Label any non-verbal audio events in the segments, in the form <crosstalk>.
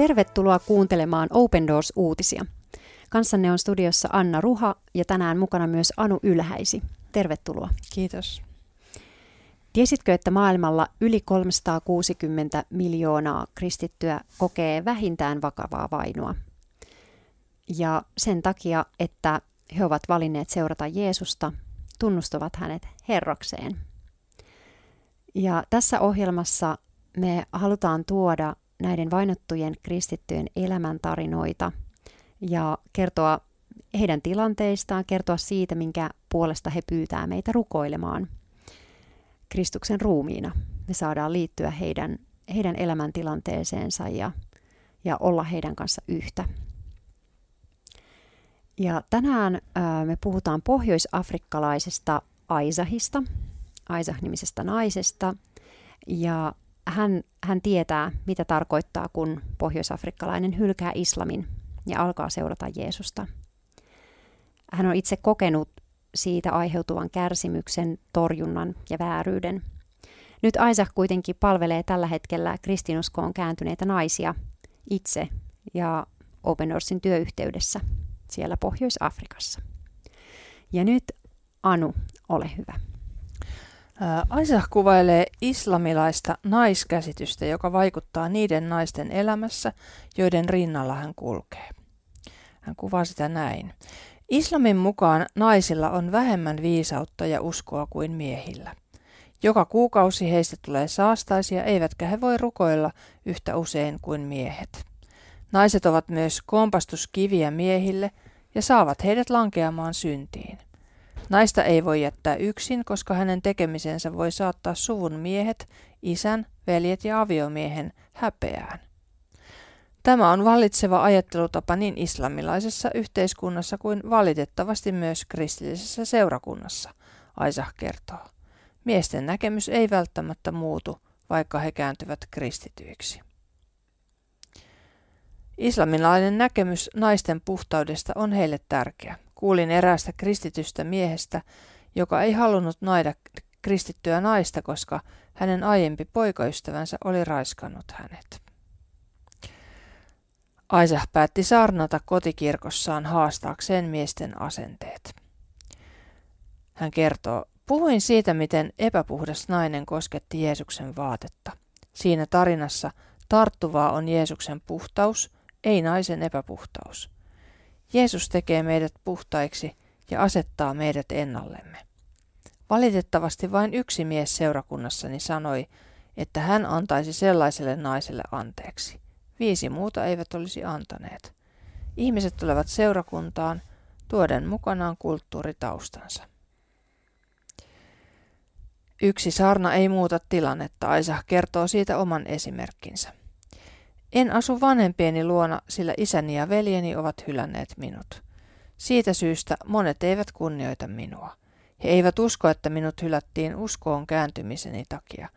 Tervetuloa kuuntelemaan Open Doors-uutisia. Kanssanne on studiossa Anna Ruha ja tänään mukana myös Anu Ylhäisi. Tervetuloa. Kiitos. Tiesitkö, että maailmalla yli 360 miljoonaa kristittyä kokee vähintään vakavaa vainoa? Ja sen takia, että he ovat valinneet seurata Jeesusta, tunnustavat hänet herrakseen. Ja tässä ohjelmassa me halutaan tuoda näiden vainottujen kristittyjen elämäntarinoita ja kertoa heidän tilanteistaan, kertoa siitä, minkä puolesta he pyytää meitä rukoilemaan Kristuksen ruumiina. Me saadaan liittyä heidän, heidän elämäntilanteeseensa ja, ja olla heidän kanssa yhtä. Ja tänään ää, me puhutaan pohjoisafrikkalaisesta Aisahista, Aisah-nimisestä naisesta. Ja hän, hän tietää, mitä tarkoittaa, kun pohjoisafrikkalainen hylkää islamin ja alkaa seurata Jeesusta. Hän on itse kokenut siitä aiheutuvan kärsimyksen, torjunnan ja vääryyden. Nyt Isaac kuitenkin palvelee tällä hetkellä kristinuskoon kääntyneitä naisia itse ja Open Doorsin työyhteydessä siellä Pohjois-Afrikassa. Ja nyt Anu, ole hyvä. Aisah kuvailee islamilaista naiskäsitystä, joka vaikuttaa niiden naisten elämässä, joiden rinnalla hän kulkee. Hän kuvaa sitä näin. Islamin mukaan naisilla on vähemmän viisautta ja uskoa kuin miehillä. Joka kuukausi heistä tulee saastaisia, eivätkä he voi rukoilla yhtä usein kuin miehet. Naiset ovat myös kompastuskiviä miehille ja saavat heidät lankeamaan syntiin. Naista ei voi jättää yksin, koska hänen tekemisensä voi saattaa suvun miehet, isän, veljet ja aviomiehen häpeään. Tämä on vallitseva ajattelutapa niin islamilaisessa yhteiskunnassa kuin valitettavasti myös kristillisessä seurakunnassa, Aisah kertoo. Miesten näkemys ei välttämättä muutu, vaikka he kääntyvät kristityiksi. Islamilainen näkemys naisten puhtaudesta on heille tärkeä. Kuulin eräästä kristitystä miehestä, joka ei halunnut naida kristittyä naista, koska hänen aiempi poikaystävänsä oli raiskannut hänet. Aisah päätti saarnata kotikirkossaan haastaakseen miesten asenteet. Hän kertoo, puhuin siitä, miten epäpuhdas nainen kosketti Jeesuksen vaatetta. Siinä tarinassa tarttuvaa on Jeesuksen puhtaus, ei naisen epäpuhtaus. Jeesus tekee meidät puhtaiksi ja asettaa meidät ennallemme. Valitettavasti vain yksi mies seurakunnassani sanoi, että hän antaisi sellaiselle naiselle anteeksi. Viisi muuta eivät olisi antaneet. Ihmiset tulevat seurakuntaan tuoden mukanaan kulttuuritaustansa. Yksi saarna ei muuta tilannetta, Aisa kertoo siitä oman esimerkkinsä. En asu vanhempieni luona, sillä isäni ja veljeni ovat hylänneet minut. Siitä syystä monet eivät kunnioita minua. He eivät usko, että minut hylättiin uskoon kääntymiseni takia.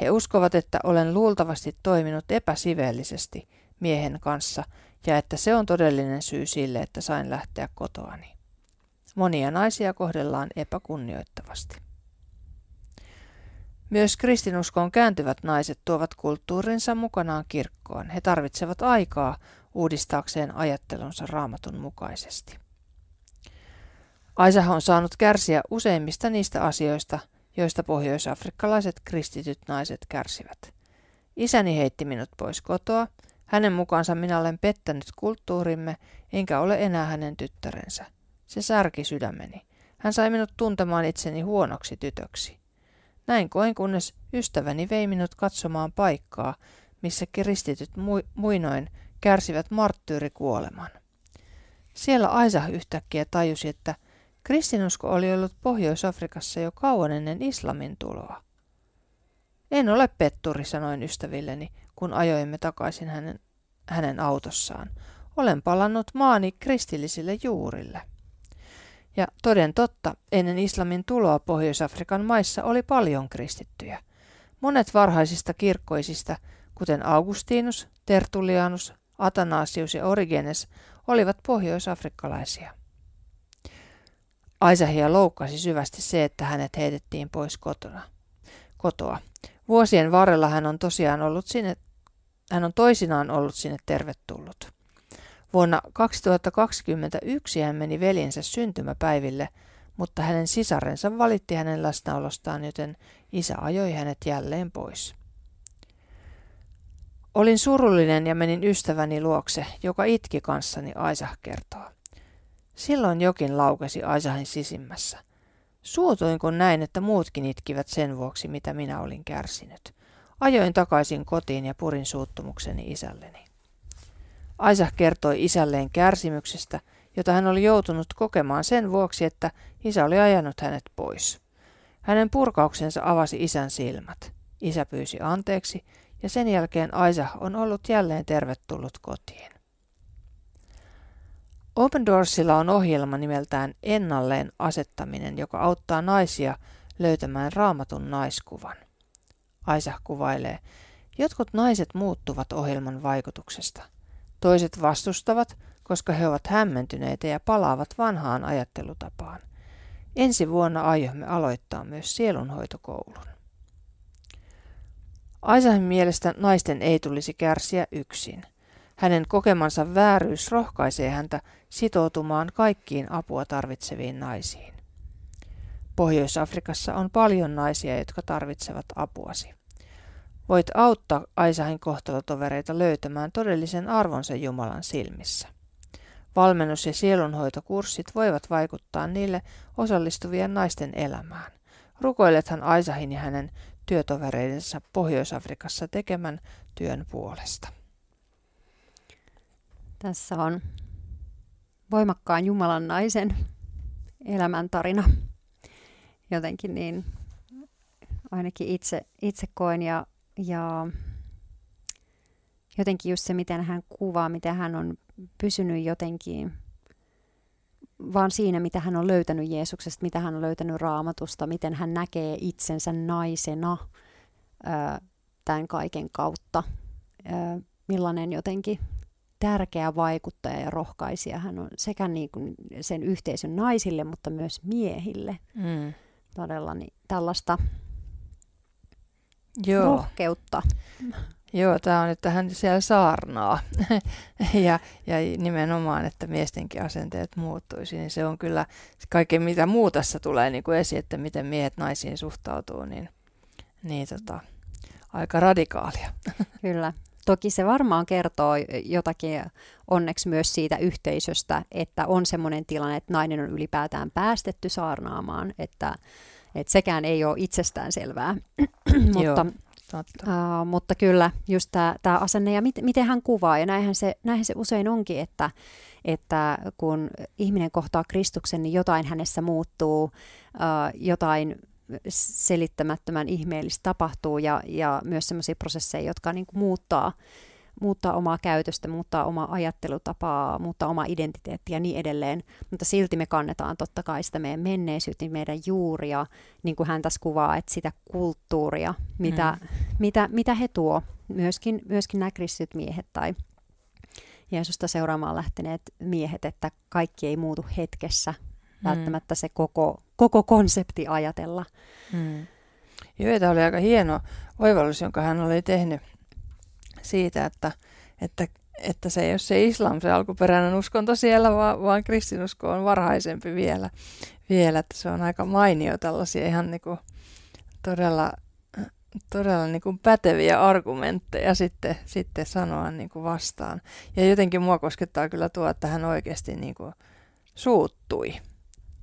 He uskovat, että olen luultavasti toiminut epäsiveellisesti miehen kanssa ja että se on todellinen syy sille, että sain lähteä kotoani. Monia naisia kohdellaan epäkunnioittavasti. Myös kristinuskoon kääntyvät naiset tuovat kulttuurinsa mukanaan kirkkoon. He tarvitsevat aikaa uudistaakseen ajattelunsa raamatun mukaisesti. Aisah on saanut kärsiä useimmista niistä asioista, joista pohjoisafrikkalaiset kristityt naiset kärsivät. Isäni heitti minut pois kotoa. Hänen mukaansa minä olen pettänyt kulttuurimme, enkä ole enää hänen tyttärensä. Se särki sydämeni. Hän sai minut tuntemaan itseni huonoksi tytöksi. Näin koin, kunnes ystäväni vei minut katsomaan paikkaa, missä kristityt muinoin kärsivät marttyyrikuoleman. Siellä Aisa yhtäkkiä tajusi, että kristinusko oli ollut Pohjois-Afrikassa jo kauan ennen islamin tuloa. En ole petturi, sanoin ystävilleni, kun ajoimme takaisin hänen, hänen autossaan. Olen palannut maani kristillisille juurille. Ja toden totta, ennen islamin tuloa Pohjois-Afrikan maissa oli paljon kristittyjä. Monet varhaisista kirkkoisista, kuten Augustinus, Tertullianus, Athanasius ja Origenes, olivat pohjoisafrikkalaisia. Aisahia loukkasi syvästi se, että hänet heitettiin pois kotona, kotoa. Vuosien varrella hän on tosiaan ollut sinne, hän on toisinaan ollut sinne tervetullut. Vuonna 2021 hän meni veljensä syntymäpäiville, mutta hänen sisarensa valitti hänen läsnäolostaan, joten isä ajoi hänet jälleen pois. Olin surullinen ja menin ystäväni luokse, joka itki kanssani, Aisah kertoo. Silloin jokin laukesi Aisahin sisimmässä. Suutuin kun näin, että muutkin itkivät sen vuoksi, mitä minä olin kärsinyt. Ajoin takaisin kotiin ja purin suuttumukseni isälleni. Aisah kertoi isälleen kärsimyksestä, jota hän oli joutunut kokemaan sen vuoksi, että isä oli ajanut hänet pois. Hänen purkauksensa avasi isän silmät. Isä pyysi anteeksi ja sen jälkeen Aisa on ollut jälleen tervetullut kotiin. Open Doorsilla on ohjelma nimeltään Ennalleen asettaminen, joka auttaa naisia löytämään raamatun naiskuvan. Aisa kuvailee, jotkut naiset muuttuvat ohjelman vaikutuksesta. Toiset vastustavat, koska he ovat hämmentyneitä ja palaavat vanhaan ajattelutapaan. Ensi vuonna aiomme aloittaa myös sielunhoitokoulun. Aisahin mielestä naisten ei tulisi kärsiä yksin. Hänen kokemansa vääryys rohkaisee häntä sitoutumaan kaikkiin apua tarvitseviin naisiin. Pohjois-Afrikassa on paljon naisia, jotka tarvitsevat apuasi. Voit auttaa Aisahin kohtalotovereita löytämään todellisen arvonsa Jumalan silmissä. Valmennus- ja sielunhoitokurssit voivat vaikuttaa niille osallistuvien naisten elämään. Rukoilethan Aisahin ja hänen työtovereidensa Pohjois-Afrikassa tekemän työn puolesta. Tässä on voimakkaan Jumalan naisen elämäntarina. Jotenkin niin ainakin itse, itse koen ja, ja jotenkin just se, miten hän kuvaa, miten hän on pysynyt jotenkin vaan siinä, mitä hän on löytänyt Jeesuksesta, mitä hän on löytänyt raamatusta, miten hän näkee itsensä naisena ää, tämän kaiken kautta. Ää, millainen jotenkin tärkeä vaikuttaja ja rohkaisija hän on sekä niin kuin sen yhteisön naisille, mutta myös miehille. Mm. Todella niin tällaista Joo. rohkeutta. Joo, tämä on, että hän siellä saarnaa <laughs> ja, ja nimenomaan, että miestenkin asenteet muuttuisi, niin se on kyllä kaiken mitä muu tässä tulee niin kuin esiin, että miten miehet naisiin suhtautuu, niin, niin tota, aika radikaalia. <laughs> Kyllä. Toki se varmaan kertoo jotakin onneksi myös siitä yhteisöstä, että on sellainen tilanne, että nainen on ylipäätään päästetty saarnaamaan, että, että sekään ei ole itsestään selvää. <clears throat> Mutta Totta. Uh, mutta kyllä, just tämä asenne ja mit, miten hän kuvaa, ja näinhän se, näinhän se usein onkin, että, että kun ihminen kohtaa Kristuksen, niin jotain hänessä muuttuu, uh, jotain selittämättömän ihmeellistä tapahtuu, ja, ja myös sellaisia prosesseja, jotka niin kuin muuttaa muuttaa omaa käytöstä, muuttaa omaa ajattelutapaa, muuttaa omaa identiteettiä ja niin edelleen. Mutta silti me kannetaan totta kai sitä meidän menneisyyttä, meidän juuria, niin kuin hän tässä kuvaa, että sitä kulttuuria, mitä, mm. mitä, mitä he tuo, myöskin, myöskin nämä kristityt miehet tai Jeesusta seuraamaan lähteneet miehet, että kaikki ei muutu hetkessä, mm. välttämättä se koko, koko konsepti ajatella. Mm. Joo, tämä oli aika hieno oivallus, jonka hän oli tehnyt siitä, että, että, että se ei ole se islam, se alkuperäinen uskonto siellä, vaan, vaan kristinusko on varhaisempi vielä, vielä. Että se on aika mainio tällaisia ihan niin kuin todella, todella niin kuin päteviä argumentteja sitten, sitten sanoa niin kuin vastaan. Ja jotenkin mua koskettaa kyllä tuo, että hän oikeasti niin kuin suuttui.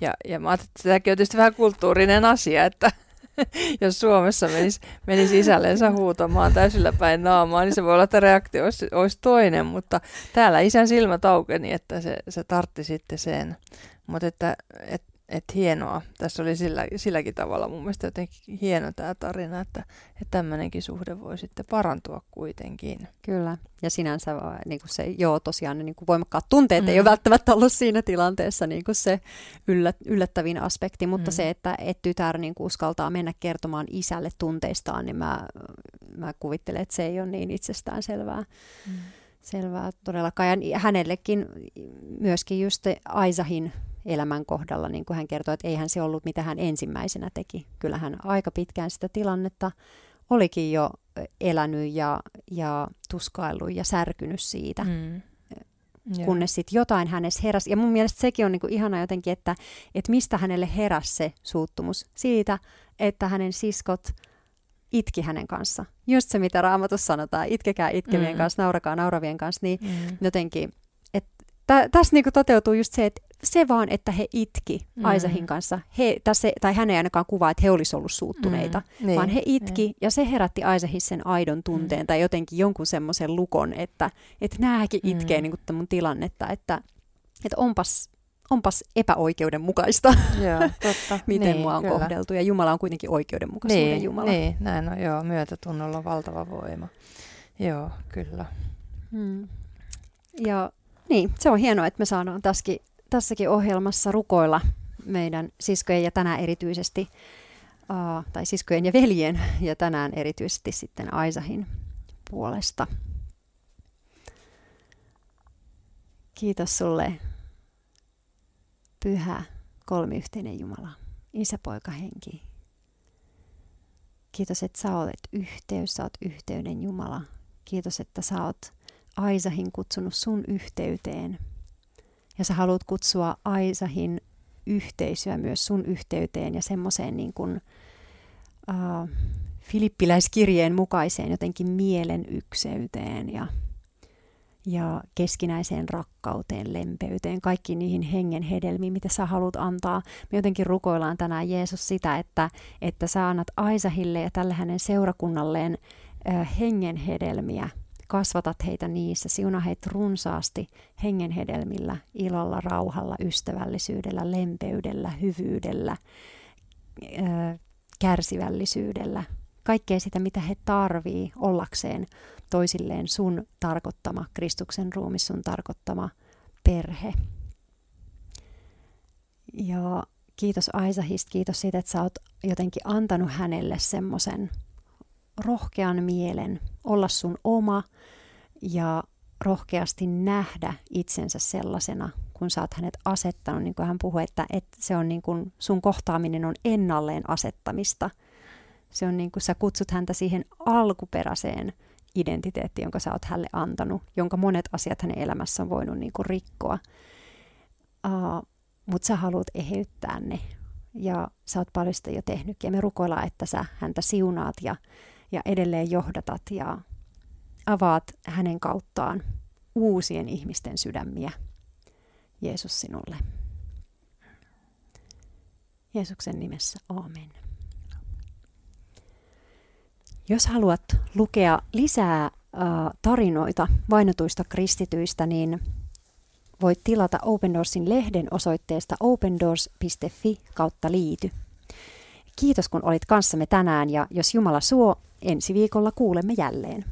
Ja, ja mä ajattelin, että tämäkin on tietysti vähän kulttuurinen asia, että, <laughs> jos Suomessa menisi, menisi isällensä huutamaan täysillä päin naamaa, niin se voi olla, että reaktio olisi, olisi toinen, mutta täällä isän silmät aukeni, että se, se tartti sitten sen. Mutta että, et, että hienoa. Tässä oli sillä, silläkin tavalla mun mielestä jotenkin hieno tämä tarina, että, että tämmöinenkin suhde voi sitten parantua kuitenkin. Kyllä, ja sinänsä niin kuin se, joo tosiaan ne niin kuin voimakkaat tunteet mm. ei ole välttämättä ollut siinä tilanteessa niin kuin se yllät, yllättävin aspekti, mutta mm. se, että et tytär niin kuin uskaltaa mennä kertomaan isälle tunteistaan, niin mä, mä kuvittelen, että se ei ole niin itsestään selvää. Mm. Selvää todellakaan. Ja hänellekin myöskin just Aisahin elämän kohdalla, niin kuin hän kertoi, että eihän se ollut mitä hän ensimmäisenä teki. Kyllähän aika pitkään sitä tilannetta olikin jo elänyt ja, ja tuskaillut ja särkynyt siitä. Mm. Joo. kunnes sitten jotain hänessä heräsi. Ja mun mielestä sekin on niinku ihana jotenkin, että, että mistä hänelle heräsi se suuttumus. Siitä, että hänen siskot itki hänen kanssa. Just se, mitä raamatussa sanotaan, itkekää itkevien mm. kanssa, naurakaa nauravien kanssa, niin mm. jotenkin, tä, tässä niinku toteutuu just se, että se vaan, että he itki mm. Aisahin kanssa, he, tässä, tai hän ei ainakaan kuvaa, että he olisivat ollut suuttuneita, mm. niin, vaan he itki, niin. ja se herätti Aisahis sen aidon tunteen, mm. tai jotenkin jonkun semmoisen lukon, että, että nääkin itkee mm. niin kuin mun tilannetta, että, että onpas, onpas epäoikeudenmukaista, joo, <laughs> totta. miten niin, mua on kyllä. kohdeltu, ja Jumala on kuitenkin oikeudenmukaisuuden niin, Jumala. Niin, näin on, joo, myötätunnolla on valtava voima. Joo, kyllä. Hmm. Ja niin, se on hienoa, että me saadaan tässäkin, tässäkin ohjelmassa rukoilla meidän siskojen ja tänään erityisesti, uh, tai siskojen ja veljen ja tänään erityisesti sitten Aisahin puolesta. Kiitos sulle, pyhä kolmiyhteinen Jumala, Isä, Poika, Henki. Kiitos, että sä olet yhteys, sä oot yhteyden Jumala. Kiitos, että sä oot Aisahin kutsunut sun yhteyteen. Ja sä haluat kutsua Aisahin yhteisöä myös sun yhteyteen ja semmoiseen niin kuin, uh, filippiläiskirjeen mukaiseen jotenkin mielen ykseyteen ja, ja keskinäiseen rakkauteen, lempeyteen, kaikki niihin hengen hedelmiin, mitä sä haluat antaa. Me jotenkin rukoillaan tänään Jeesus sitä, että, että sä annat Aisahille ja tälle hänen seurakunnalleen uh, hengen hedelmiä – kasvatat heitä niissä, siuna heitä runsaasti hengenhedelmillä, ilolla, rauhalla, ystävällisyydellä, lempeydellä, hyvyydellä, kärsivällisyydellä. Kaikkea sitä, mitä he tarvii ollakseen toisilleen sun tarkoittama, Kristuksen ruumi, sun tarkoittama perhe. Ja kiitos Aisahista, kiitos siitä, että sä oot jotenkin antanut hänelle semmoisen rohkean mielen olla sun oma ja rohkeasti nähdä itsensä sellaisena, kun sä oot hänet asettanut, niin kuin hän puhui, että, että se on niin kuin, sun kohtaaminen on ennalleen asettamista. Se on niin kuin sä kutsut häntä siihen alkuperäiseen identiteettiin, jonka sä oot hänelle antanut, jonka monet asiat hänen elämässä on voinut niin kuin rikkoa. Uh, Mutta sä haluat eheyttää ne ja sä oot paljon sitä jo tehnyt ja me rukoillaan, että sä häntä siunaat ja ja edelleen johdatat ja avaat hänen kauttaan uusien ihmisten sydämiä. Jeesus sinulle. Jeesuksen nimessä, aamen. Jos haluat lukea lisää tarinoita vainotuista kristityistä, niin voit tilata Open Doorsin lehden osoitteesta opendoors.fi kautta liity. Kiitos kun olit kanssamme tänään ja jos Jumala suo, ensi viikolla kuulemme jälleen.